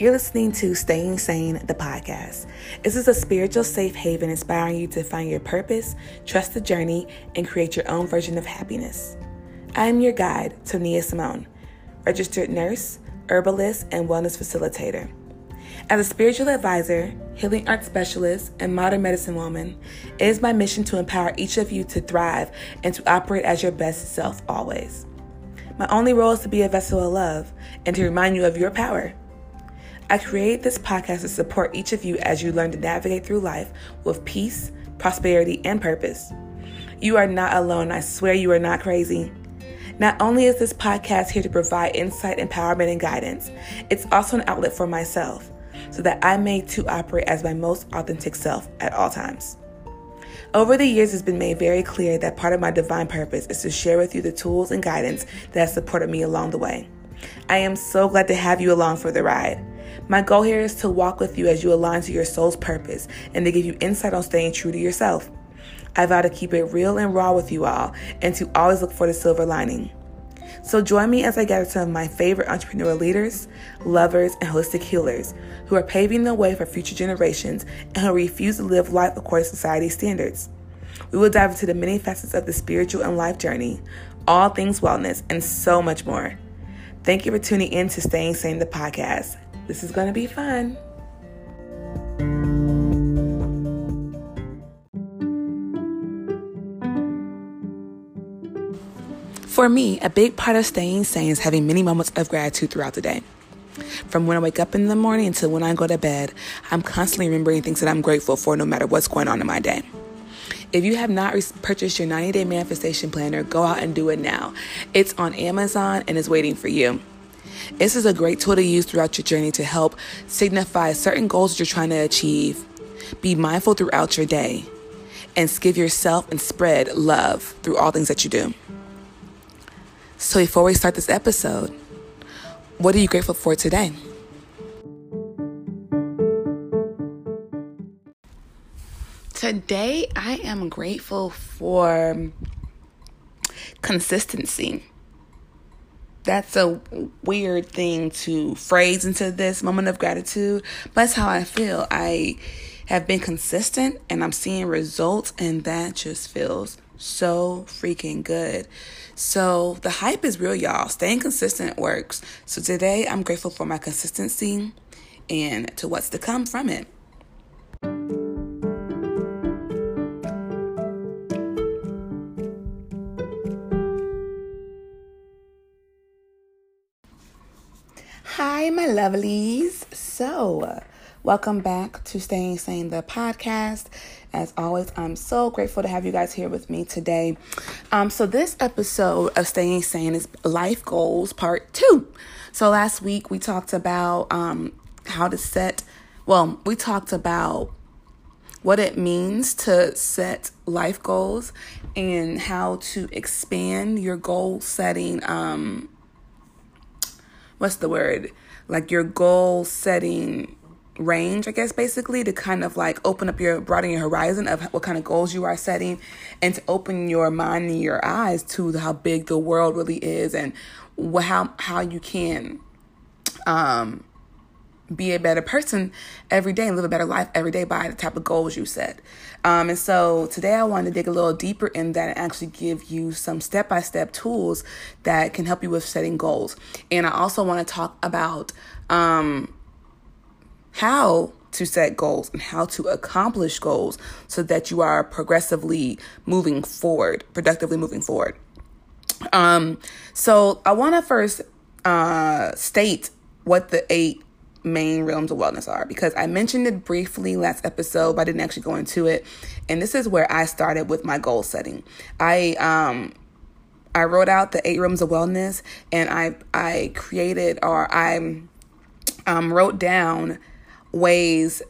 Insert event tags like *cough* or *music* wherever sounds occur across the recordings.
You're listening to Staying Sane, the podcast. This is a spiritual safe haven inspiring you to find your purpose, trust the journey, and create your own version of happiness. I am your guide, Tonia Simone, registered nurse, herbalist, and wellness facilitator. As a spiritual advisor, healing art specialist, and modern medicine woman, it is my mission to empower each of you to thrive and to operate as your best self always. My only role is to be a vessel of love and to remind you of your power. I created this podcast to support each of you as you learn to navigate through life with peace, prosperity, and purpose. You are not alone. I swear you are not crazy. Not only is this podcast here to provide insight, empowerment, and guidance, it's also an outlet for myself so that I may too operate as my most authentic self at all times. Over the years, it's been made very clear that part of my divine purpose is to share with you the tools and guidance that have supported me along the way. I am so glad to have you along for the ride. My goal here is to walk with you as you align to your soul's purpose and to give you insight on staying true to yourself. I vow to keep it real and raw with you all and to always look for the silver lining. So join me as I gather some of my favorite entrepreneurial leaders, lovers, and holistic healers who are paving the way for future generations and who refuse to live life according to society's standards. We will dive into the many facets of the spiritual and life journey, all things wellness, and so much more. Thank you for tuning in to Staying Sane, the podcast. This is going to be fun. For me, a big part of staying sane is having many moments of gratitude throughout the day. From when I wake up in the morning until when I go to bed, I'm constantly remembering things that I'm grateful for no matter what's going on in my day. If you have not purchased your 90 day manifestation planner, go out and do it now. It's on Amazon and is waiting for you. This is a great tool to use throughout your journey to help signify certain goals you're trying to achieve. Be mindful throughout your day and give yourself and spread love through all things that you do. So, before we start this episode, what are you grateful for today? Today, I am grateful for consistency that's a weird thing to phrase into this moment of gratitude, but that's how I feel. I have been consistent and I'm seeing results, and that just feels so freaking good. So the hype is real, y'all. Staying consistent works. So today I'm grateful for my consistency and to what's to come from it. My lovelies. So, welcome back to Staying Sane, the podcast. As always, I'm so grateful to have you guys here with me today. Um, so, this episode of Staying Sane is Life Goals Part 2. So, last week we talked about um, how to set, well, we talked about what it means to set life goals and how to expand your goal setting um, what's the word? Like your goal setting range, I guess, basically to kind of like open up your, broaden your horizon of what kind of goals you are setting and to open your mind and your eyes to how big the world really is and how, how you can, um, be a better person every day and live a better life every day by the type of goals you set. Um, and so today I wanted to dig a little deeper in that and actually give you some step by step tools that can help you with setting goals. And I also want to talk about um, how to set goals and how to accomplish goals so that you are progressively moving forward, productively moving forward. Um, so I want to first uh, state what the eight main realms of wellness are because I mentioned it briefly last episode, but I didn't actually go into it. And this is where I started with my goal setting. I um I wrote out the eight realms of wellness and I I created or I um wrote down ways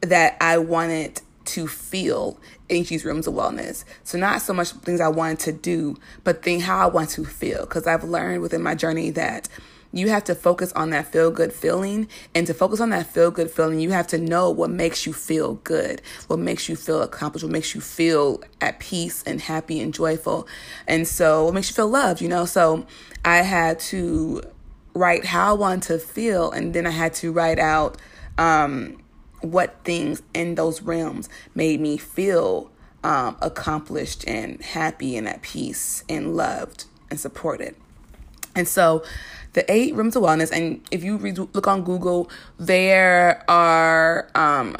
that I wanted to feel in these rooms of wellness. So not so much things I wanted to do, but think how I want to feel. Because I've learned within my journey that you have to focus on that feel good feeling. And to focus on that feel good feeling, you have to know what makes you feel good, what makes you feel accomplished, what makes you feel at peace and happy and joyful. And so what makes you feel loved, you know? So I had to write how I want to feel, and then I had to write out um, what things in those realms made me feel um, accomplished and happy and at peace and loved and supported. And so the eight rooms of wellness, and if you read, look on Google, there are um,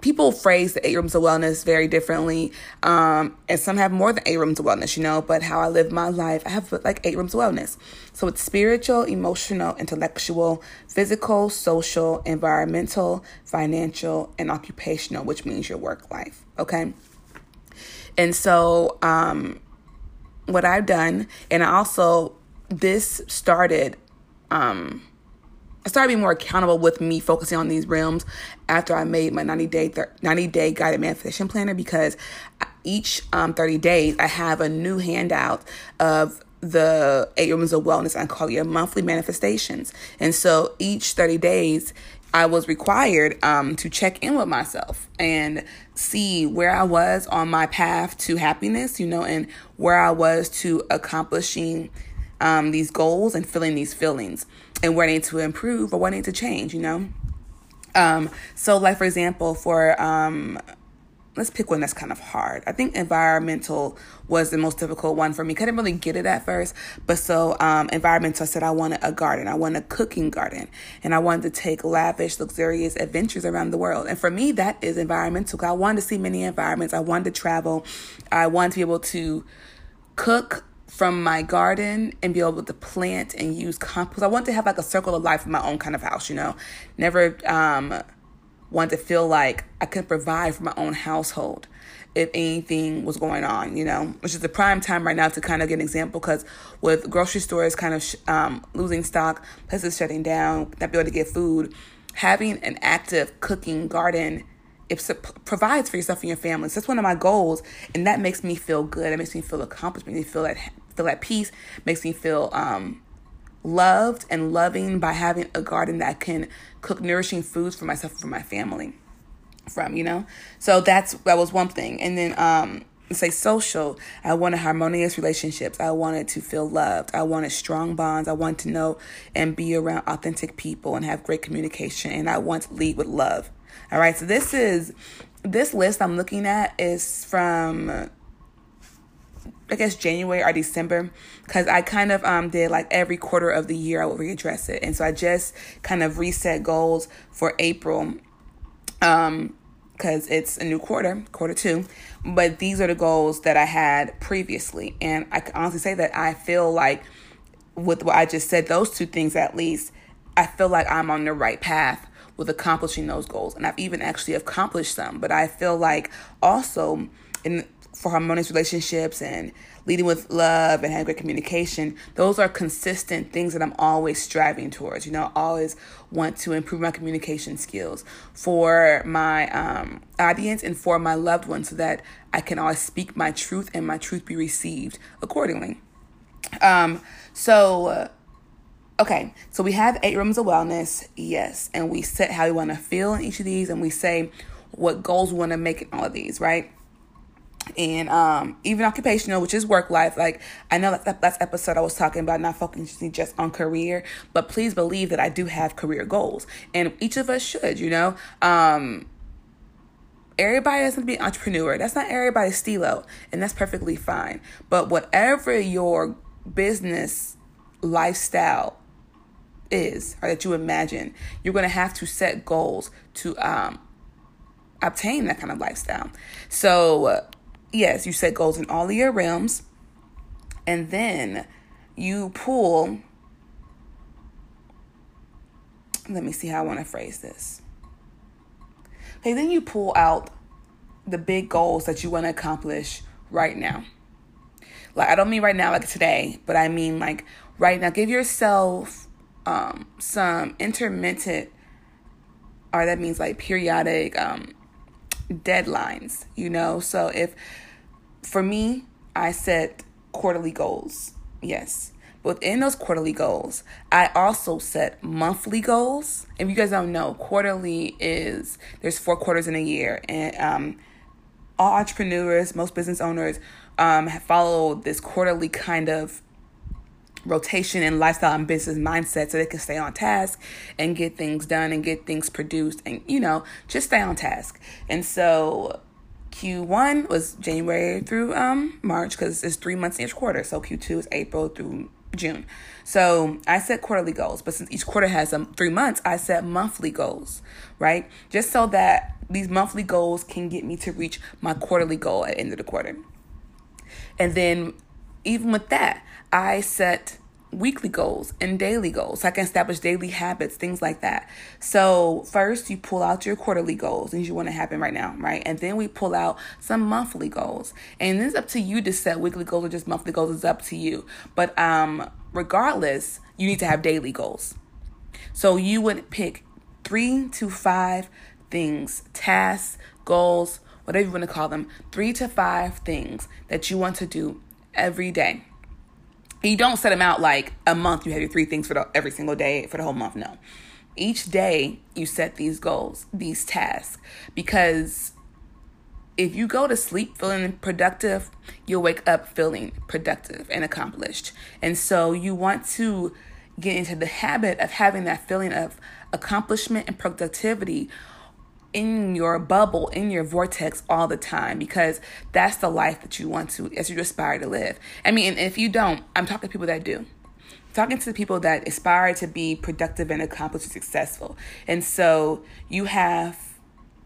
people phrase the eight rooms of wellness very differently. Um, and some have more than eight rooms of wellness, you know, but how I live my life, I have like eight rooms of wellness. So it's spiritual, emotional, intellectual, physical, social, environmental, financial, and occupational, which means your work life. Okay. And so, um, what I've done, and I also, this started, um, I started being more accountable with me focusing on these realms after I made my 90 day 90 day guided manifestation planner because each um, 30 days I have a new handout of the eight rooms of wellness I call it monthly manifestations. And so each 30 days I was required um, to check in with myself and see where I was on my path to happiness, you know, and where I was to accomplishing um, these goals and feeling these feelings and wanting to improve or wanting to change, you know? Um, so, like, for example, for um, let's pick one that's kind of hard. I think environmental was the most difficult one for me. Didn't really get it at first, but so um, environmental I said I wanted a garden. I wanted a cooking garden, and I wanted to take lavish, luxurious adventures around the world. And for me, that is environmental. I wanted to see many environments. I wanted to travel. I wanted to be able to cook from my garden and be able to plant and use compost. I want to have like a circle of life in my own kind of house, you know. Never um want to feel like I could provide for my own household if anything was going on, you know, which is the prime time right now to kind of get an example because with grocery stores kind of sh- um, losing stock, places shutting down, not be able to get food, having an active cooking garden it provides for yourself and your family. So that's one of my goals, and that makes me feel good. It makes me feel accomplished. It Makes me feel at feel at peace. Makes me feel um, loved and loving by having a garden that can cook nourishing foods for myself and for my family from, you know? So that's that was one thing. And then um say social, I wanted harmonious relationships. I wanted to feel loved. I wanted strong bonds. I wanted to know and be around authentic people and have great communication and I want to lead with love. All right. So this is this list I'm looking at is from I guess January or December because I kind of um did like every quarter of the year I would readdress it, and so I just kind of reset goals for April, um, because it's a new quarter, quarter two. But these are the goals that I had previously, and I can honestly say that I feel like with what I just said, those two things at least, I feel like I'm on the right path with accomplishing those goals, and I've even actually accomplished some. But I feel like also in for harmonious relationships and leading with love and having great communication, those are consistent things that I'm always striving towards. You know, I always want to improve my communication skills for my um, audience and for my loved ones so that I can always speak my truth and my truth be received accordingly. Um, so, uh, okay, so we have eight rooms of wellness, yes, and we set how we want to feel in each of these and we say what goals we want to make in all of these, right? And um, even occupational, which is work life. Like I know that last episode I was talking about not focusing just on career, but please believe that I do have career goals, and each of us should. You know, um, everybody doesn't be an entrepreneur. That's not everybody's stilo, and that's perfectly fine. But whatever your business lifestyle is, or that you imagine, you're going to have to set goals to um, obtain that kind of lifestyle. So. Yes, you set goals in all of your realms, and then you pull. Let me see how I want to phrase this. Okay, then you pull out the big goals that you want to accomplish right now. Like, I don't mean right now, like today, but I mean like right now. Give yourself um, some intermittent, or that means like periodic um, deadlines, you know? So if for me, I set quarterly goals. Yes. But within those quarterly goals, I also set monthly goals. If you guys don't know, quarterly is there's four quarters in a year, and um, all entrepreneurs, most business owners, um, have followed this quarterly kind of rotation and lifestyle and business mindset so they can stay on task and get things done and get things produced and you know just stay on task. And so q1 was january through um march because it's three months each quarter. So q2 is april through june. So i set quarterly goals but since each quarter has um, three months i set monthly goals right? Just so that these monthly goals can get me to reach my quarterly goal at the end of the quarter. And then even with that I set weekly goals and daily goals. So I can establish daily habits, things like that. So first you pull out your quarterly goals, things you want to happen right now, right? And then we pull out some monthly goals. And it's up to you to set weekly goals or just monthly goals. It's up to you. But um regardless, you need to have daily goals. So you would pick three to five things, tasks, goals, whatever you want to call them, three to five things that you want to do every day you don't set them out like a month you have your three things for the, every single day for the whole month no. Each day you set these goals these tasks because if you go to sleep feeling productive you'll wake up feeling productive and accomplished. And so you want to get into the habit of having that feeling of accomplishment and productivity in your bubble, in your vortex all the time because that's the life that you want to, as you aspire to live. I mean, if you don't, I'm talking to people that do. Talking to the people that aspire to be productive and accomplished and successful. And so you have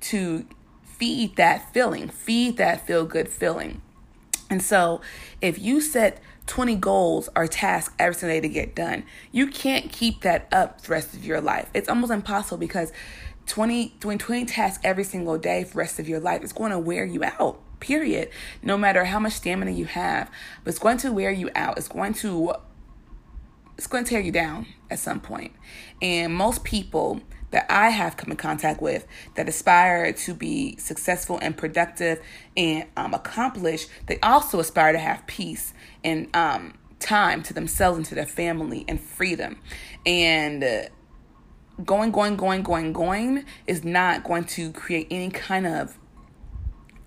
to feed that feeling, feed that feel good feeling. And so if you set 20 goals or tasks every single day to get done, you can't keep that up the rest of your life. It's almost impossible because 20 doing 20 tasks every single day for the rest of your life is going to wear you out period no matter how much stamina you have but it's going to wear you out it's going to it's going to tear you down at some point. and most people that I have come in contact with that aspire to be successful and productive and um, accomplished, they also aspire to have peace and um, time to themselves and to their family and freedom. And uh, going, going, going, going, going is not going to create any kind of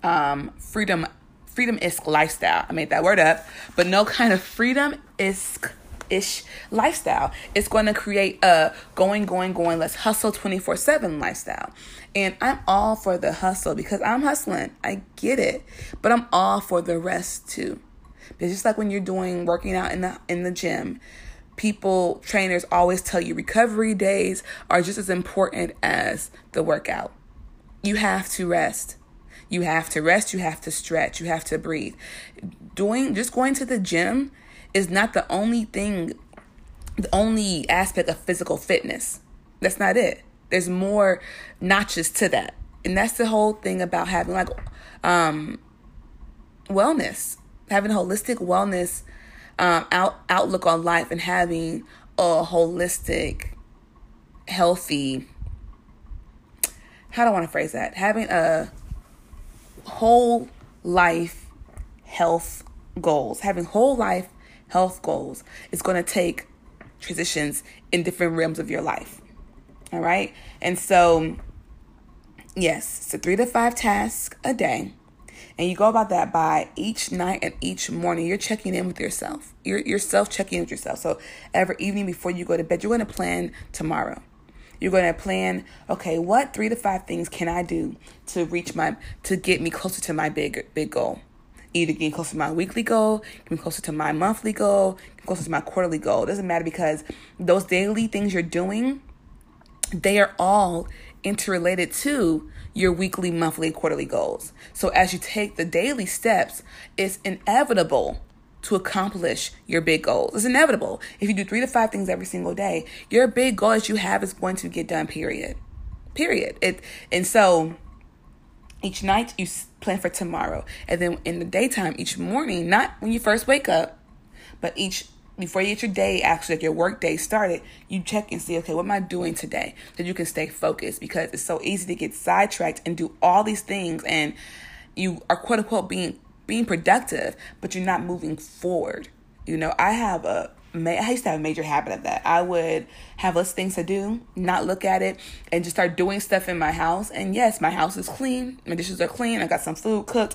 um, freedom freedom isk lifestyle. I made that word up, but no kind of freedom isk ish lifestyle. It's going to create a going, going, going, let's hustle 24 7 lifestyle. And I'm all for the hustle because I'm hustling. I get it. But I'm all for the rest too. It's just like when you're doing working out in the in the gym, people, trainers always tell you recovery days are just as important as the workout. You have to rest. You have to rest, you have to stretch, you have to breathe. Doing just going to the gym is not the only thing, the only aspect of physical fitness. That's not it. There's more notches to that. And that's the whole thing about having like um wellness, having holistic wellness um, out, outlook on life and having a holistic, healthy, how do I want to phrase that? Having a whole life health goals, having whole life health goals is going to take transitions in different realms of your life. All right. And so, yes, so three to five tasks a day and you go about that by each night and each morning, you're checking in with yourself. You're yourself checking in with yourself. So every evening before you go to bed, you're going to plan tomorrow. You're going to plan, okay, what three to five things can I do to reach my, to get me closer to my big, big goal? Either getting closer to my weekly goal, getting closer to my monthly goal, getting closer to my quarterly goal. It doesn't matter because those daily things you're doing, they are all interrelated to your weekly, monthly, quarterly goals. So as you take the daily steps, it's inevitable to accomplish your big goals. It's inevitable. If you do three to five things every single day, your big goal that you have is going to get done, period. Period. It and so each night you plan for tomorrow. And then in the daytime, each morning, not when you first wake up, but each before you get your day actually like your work day started you check and see okay what am i doing today so you can stay focused because it's so easy to get sidetracked and do all these things and you are quote unquote being being productive but you're not moving forward you know i have a I used to have a major habit of that. I would have less things to do, not look at it, and just start doing stuff in my house. And yes, my house is clean. My dishes are clean. I got some food cooked.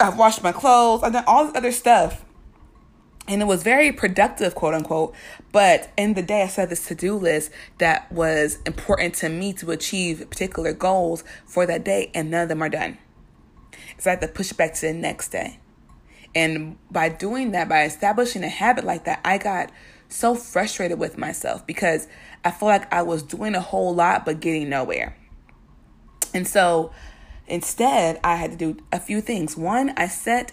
I've washed my clothes. I've done all this other stuff and it was very productive, quote unquote. But in the day, I set this to do list that was important to me to achieve particular goals for that day, and none of them are done. So I had to push back to the next day. And by doing that, by establishing a habit like that, I got so frustrated with myself because I felt like I was doing a whole lot but getting nowhere. And so instead, I had to do a few things. One, I set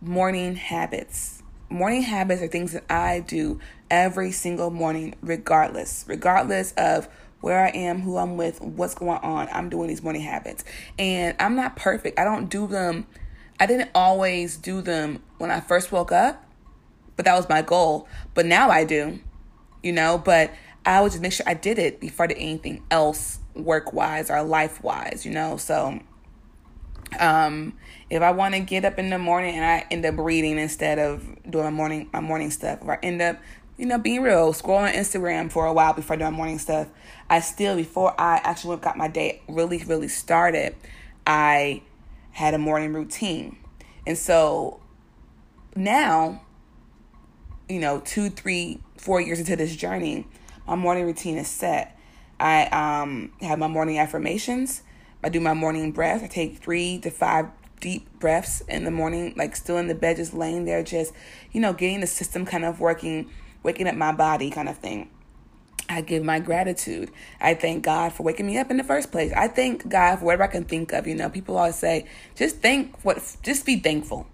morning habits. Morning habits are things that I do every single morning, regardless, regardless of where I am, who I'm with, what's going on. I'm doing these morning habits. And I'm not perfect. I don't do them, I didn't always do them when I first woke up, but that was my goal. But now I do, you know, but I would just make sure I did it before I did anything else work wise or life wise, you know. So um if I want to get up in the morning and I end up reading instead of doing my morning my morning stuff, or I end up, you know, being real, scrolling Instagram for a while before doing morning stuff, I still before I actually got my day really, really started, I had a morning routine. And so now, you know, two, three, four years into this journey, my morning routine is set. I um, have my morning affirmations. I do my morning breath. I take three to five deep breaths in the morning, like still in the bed, just laying there, just, you know, getting the system kind of working, waking up my body kind of thing. I give my gratitude. I thank God for waking me up in the first place. I thank God for whatever I can think of. You know, people always say, just think what, just be thankful.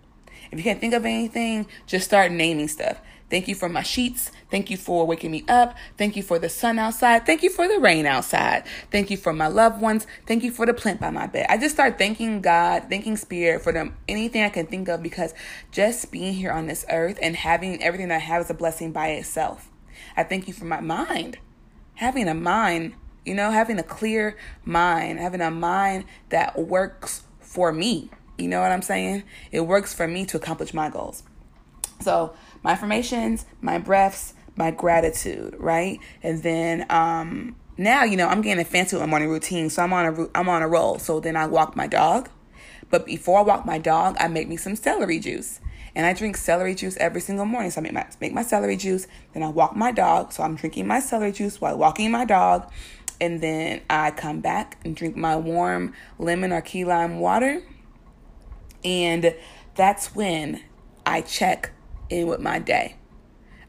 If you can't think of anything, just start naming stuff. Thank you for my sheets. Thank you for waking me up. Thank you for the sun outside. Thank you for the rain outside. Thank you for my loved ones. Thank you for the plant by my bed. I just start thanking God, thanking Spirit for them, anything I can think of because just being here on this earth and having everything I have is a blessing by itself. I thank you for my mind. Having a mind, you know, having a clear mind, having a mind that works for me. You know what I'm saying? It works for me to accomplish my goals. So, my affirmations, my breaths, my gratitude, right? And then um now, you know, I'm getting a fancy with my morning routine, so I'm on a I'm on a roll. So then I walk my dog. But before I walk my dog, I make me some celery juice. And I drink celery juice every single morning. So I make my make my celery juice, then I walk my dog. So I'm drinking my celery juice while walking my dog. And then I come back and drink my warm lemon or key lime water. And that's when I check in with my day.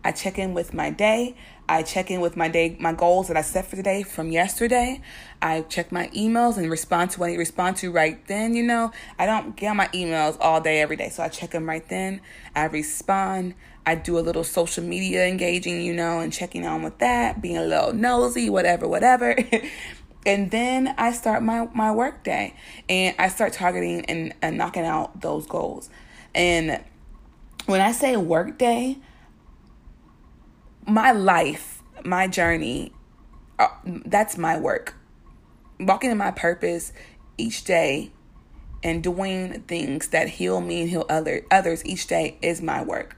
I check in with my day. I check in with my day, my goals that I set for today from yesterday. I check my emails and respond to what I respond to right then. You know, I don't get my emails all day, every day. So I check them right then. I respond. I do a little social media engaging, you know, and checking on with that, being a little nosy, whatever, whatever. *laughs* and then I start my, my work day and I start targeting and, and knocking out those goals. And when I say work day, my life, my journey, uh, that's my work. Walking in my purpose each day and doing things that heal me and heal other others each day is my work.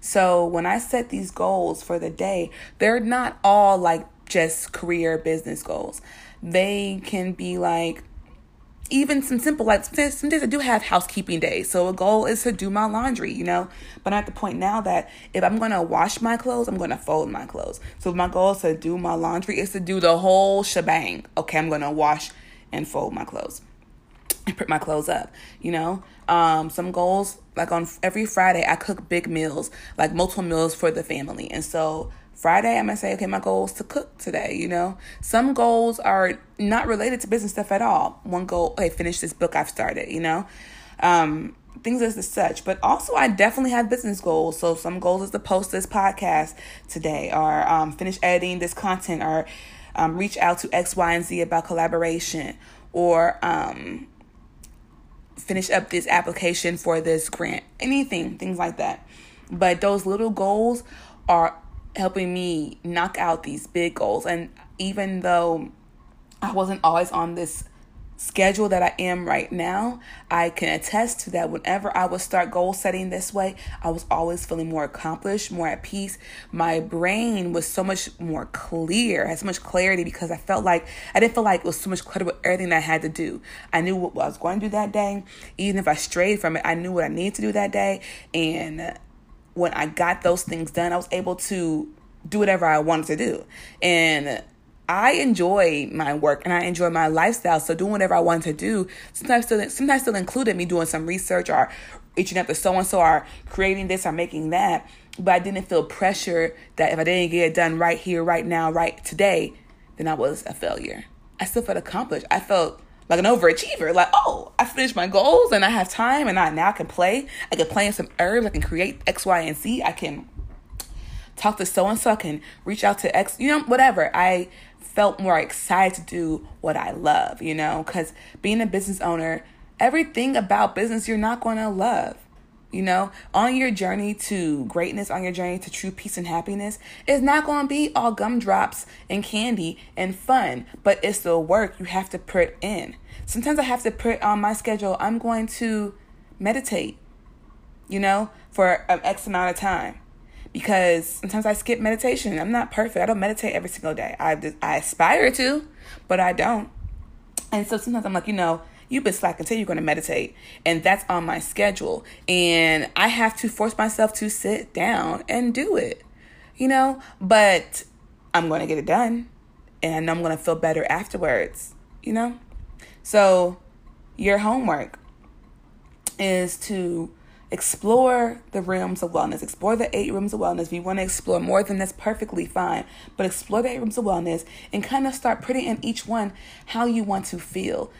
So when I set these goals for the day, they're not all like just career business goals. They can be like even some simple like some days I do have housekeeping days. So a goal is to do my laundry, you know. But I'm at the point now that if I'm gonna wash my clothes, I'm gonna fold my clothes. So my goal is to do my laundry is to do the whole shebang. Okay, I'm gonna wash and fold my clothes and put my clothes up, you know. Um, some goals like on every Friday I cook big meals, like multiple meals for the family. And so Friday, I'm gonna say, okay, my goal is to cook today. You know, some goals are not related to business stuff at all. One goal, hey, finish this book I've started. You know, um, things as such. But also, I definitely have business goals. So some goals is to post this podcast today, or um, finish editing this content, or um, reach out to X, Y, and Z about collaboration, or um, finish up this application for this grant. Anything, things like that. But those little goals are helping me knock out these big goals. And even though I wasn't always on this schedule that I am right now, I can attest to that whenever I would start goal setting this way, I was always feeling more accomplished, more at peace. My brain was so much more clear, had so much clarity because I felt like I didn't feel like it was so much clutter with everything I had to do. I knew what I was going to do that day. Even if I strayed from it, I knew what I needed to do that day. And when I got those things done, I was able to do whatever I wanted to do. And I enjoy my work and I enjoy my lifestyle. So doing whatever I wanted to do sometimes still sometimes still included me doing some research or reaching out to so and so or creating this or making that. But I didn't feel pressure that if I didn't get it done right here, right now, right today, then I was a failure. I still felt accomplished. I felt like an overachiever. Like, oh, I finished my goals and I have time and I now can play. I can play in some herbs. I can create X, Y, and Z. I can talk to so and so. I can reach out to X, you know, whatever. I felt more excited to do what I love, you know, because being a business owner, everything about business you're not going to love. You know, on your journey to greatness, on your journey to true peace and happiness, it's not going to be all gumdrops and candy and fun, but it's the work you have to put in. Sometimes I have to put on my schedule, I'm going to meditate, you know, for an X amount of time because sometimes I skip meditation. I'm not perfect. I don't meditate every single day. I, I aspire to, but I don't. And so sometimes I'm like, you know, you've been slacking until you're going to meditate. And that's on my schedule. And I have to force myself to sit down and do it, you know? But I'm going to get it done. And I'm going to feel better afterwards, you know? So your homework is to explore the realms of wellness, explore the eight rooms of wellness. If you want to explore more than that's perfectly fine, but explore the eight rooms of wellness and kind of start putting in each one how you want to feel,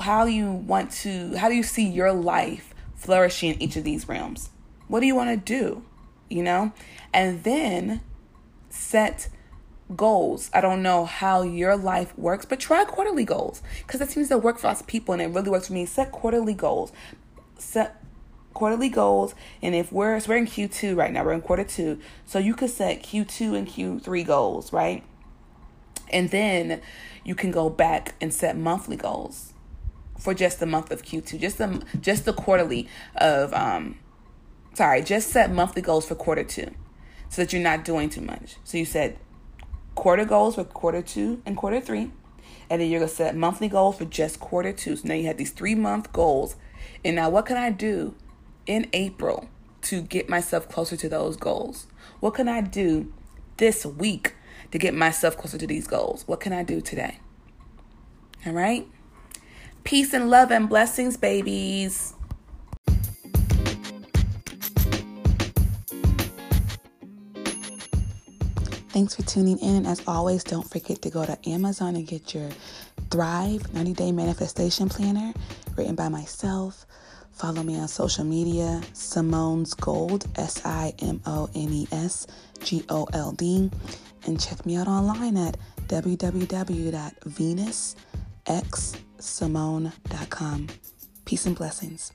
how you want to, how do you see your life flourishing in each of these realms? What do you want to do? You know? And then set goals. I don't know how your life works, but try quarterly goals because that seems to work for of people and it really works for me. Set quarterly goals. Set quarterly goals. And if we're so we're in Q2 right now, we're in quarter two. So you could set Q2 and Q3 goals, right? And then you can go back and set monthly goals for just the month of Q2, just the just the quarterly of um sorry, just set monthly goals for quarter two so that you're not doing too much. So you said quarter goals for quarter two and quarter three. And then you're gonna set monthly goals for just quarter two. So now you have these three month goals. And now what can I do in April to get myself closer to those goals? What can I do this week to get myself closer to these goals? What can I do today? All right? Peace and love and blessings, babies. Thanks for tuning in. As always, don't forget to go to Amazon and get your Thrive 90 Day Manifestation Planner written by myself. Follow me on social media, Simones Gold, S I M O N E S G O L D, and check me out online at www.venusxsimone.com. Peace and blessings.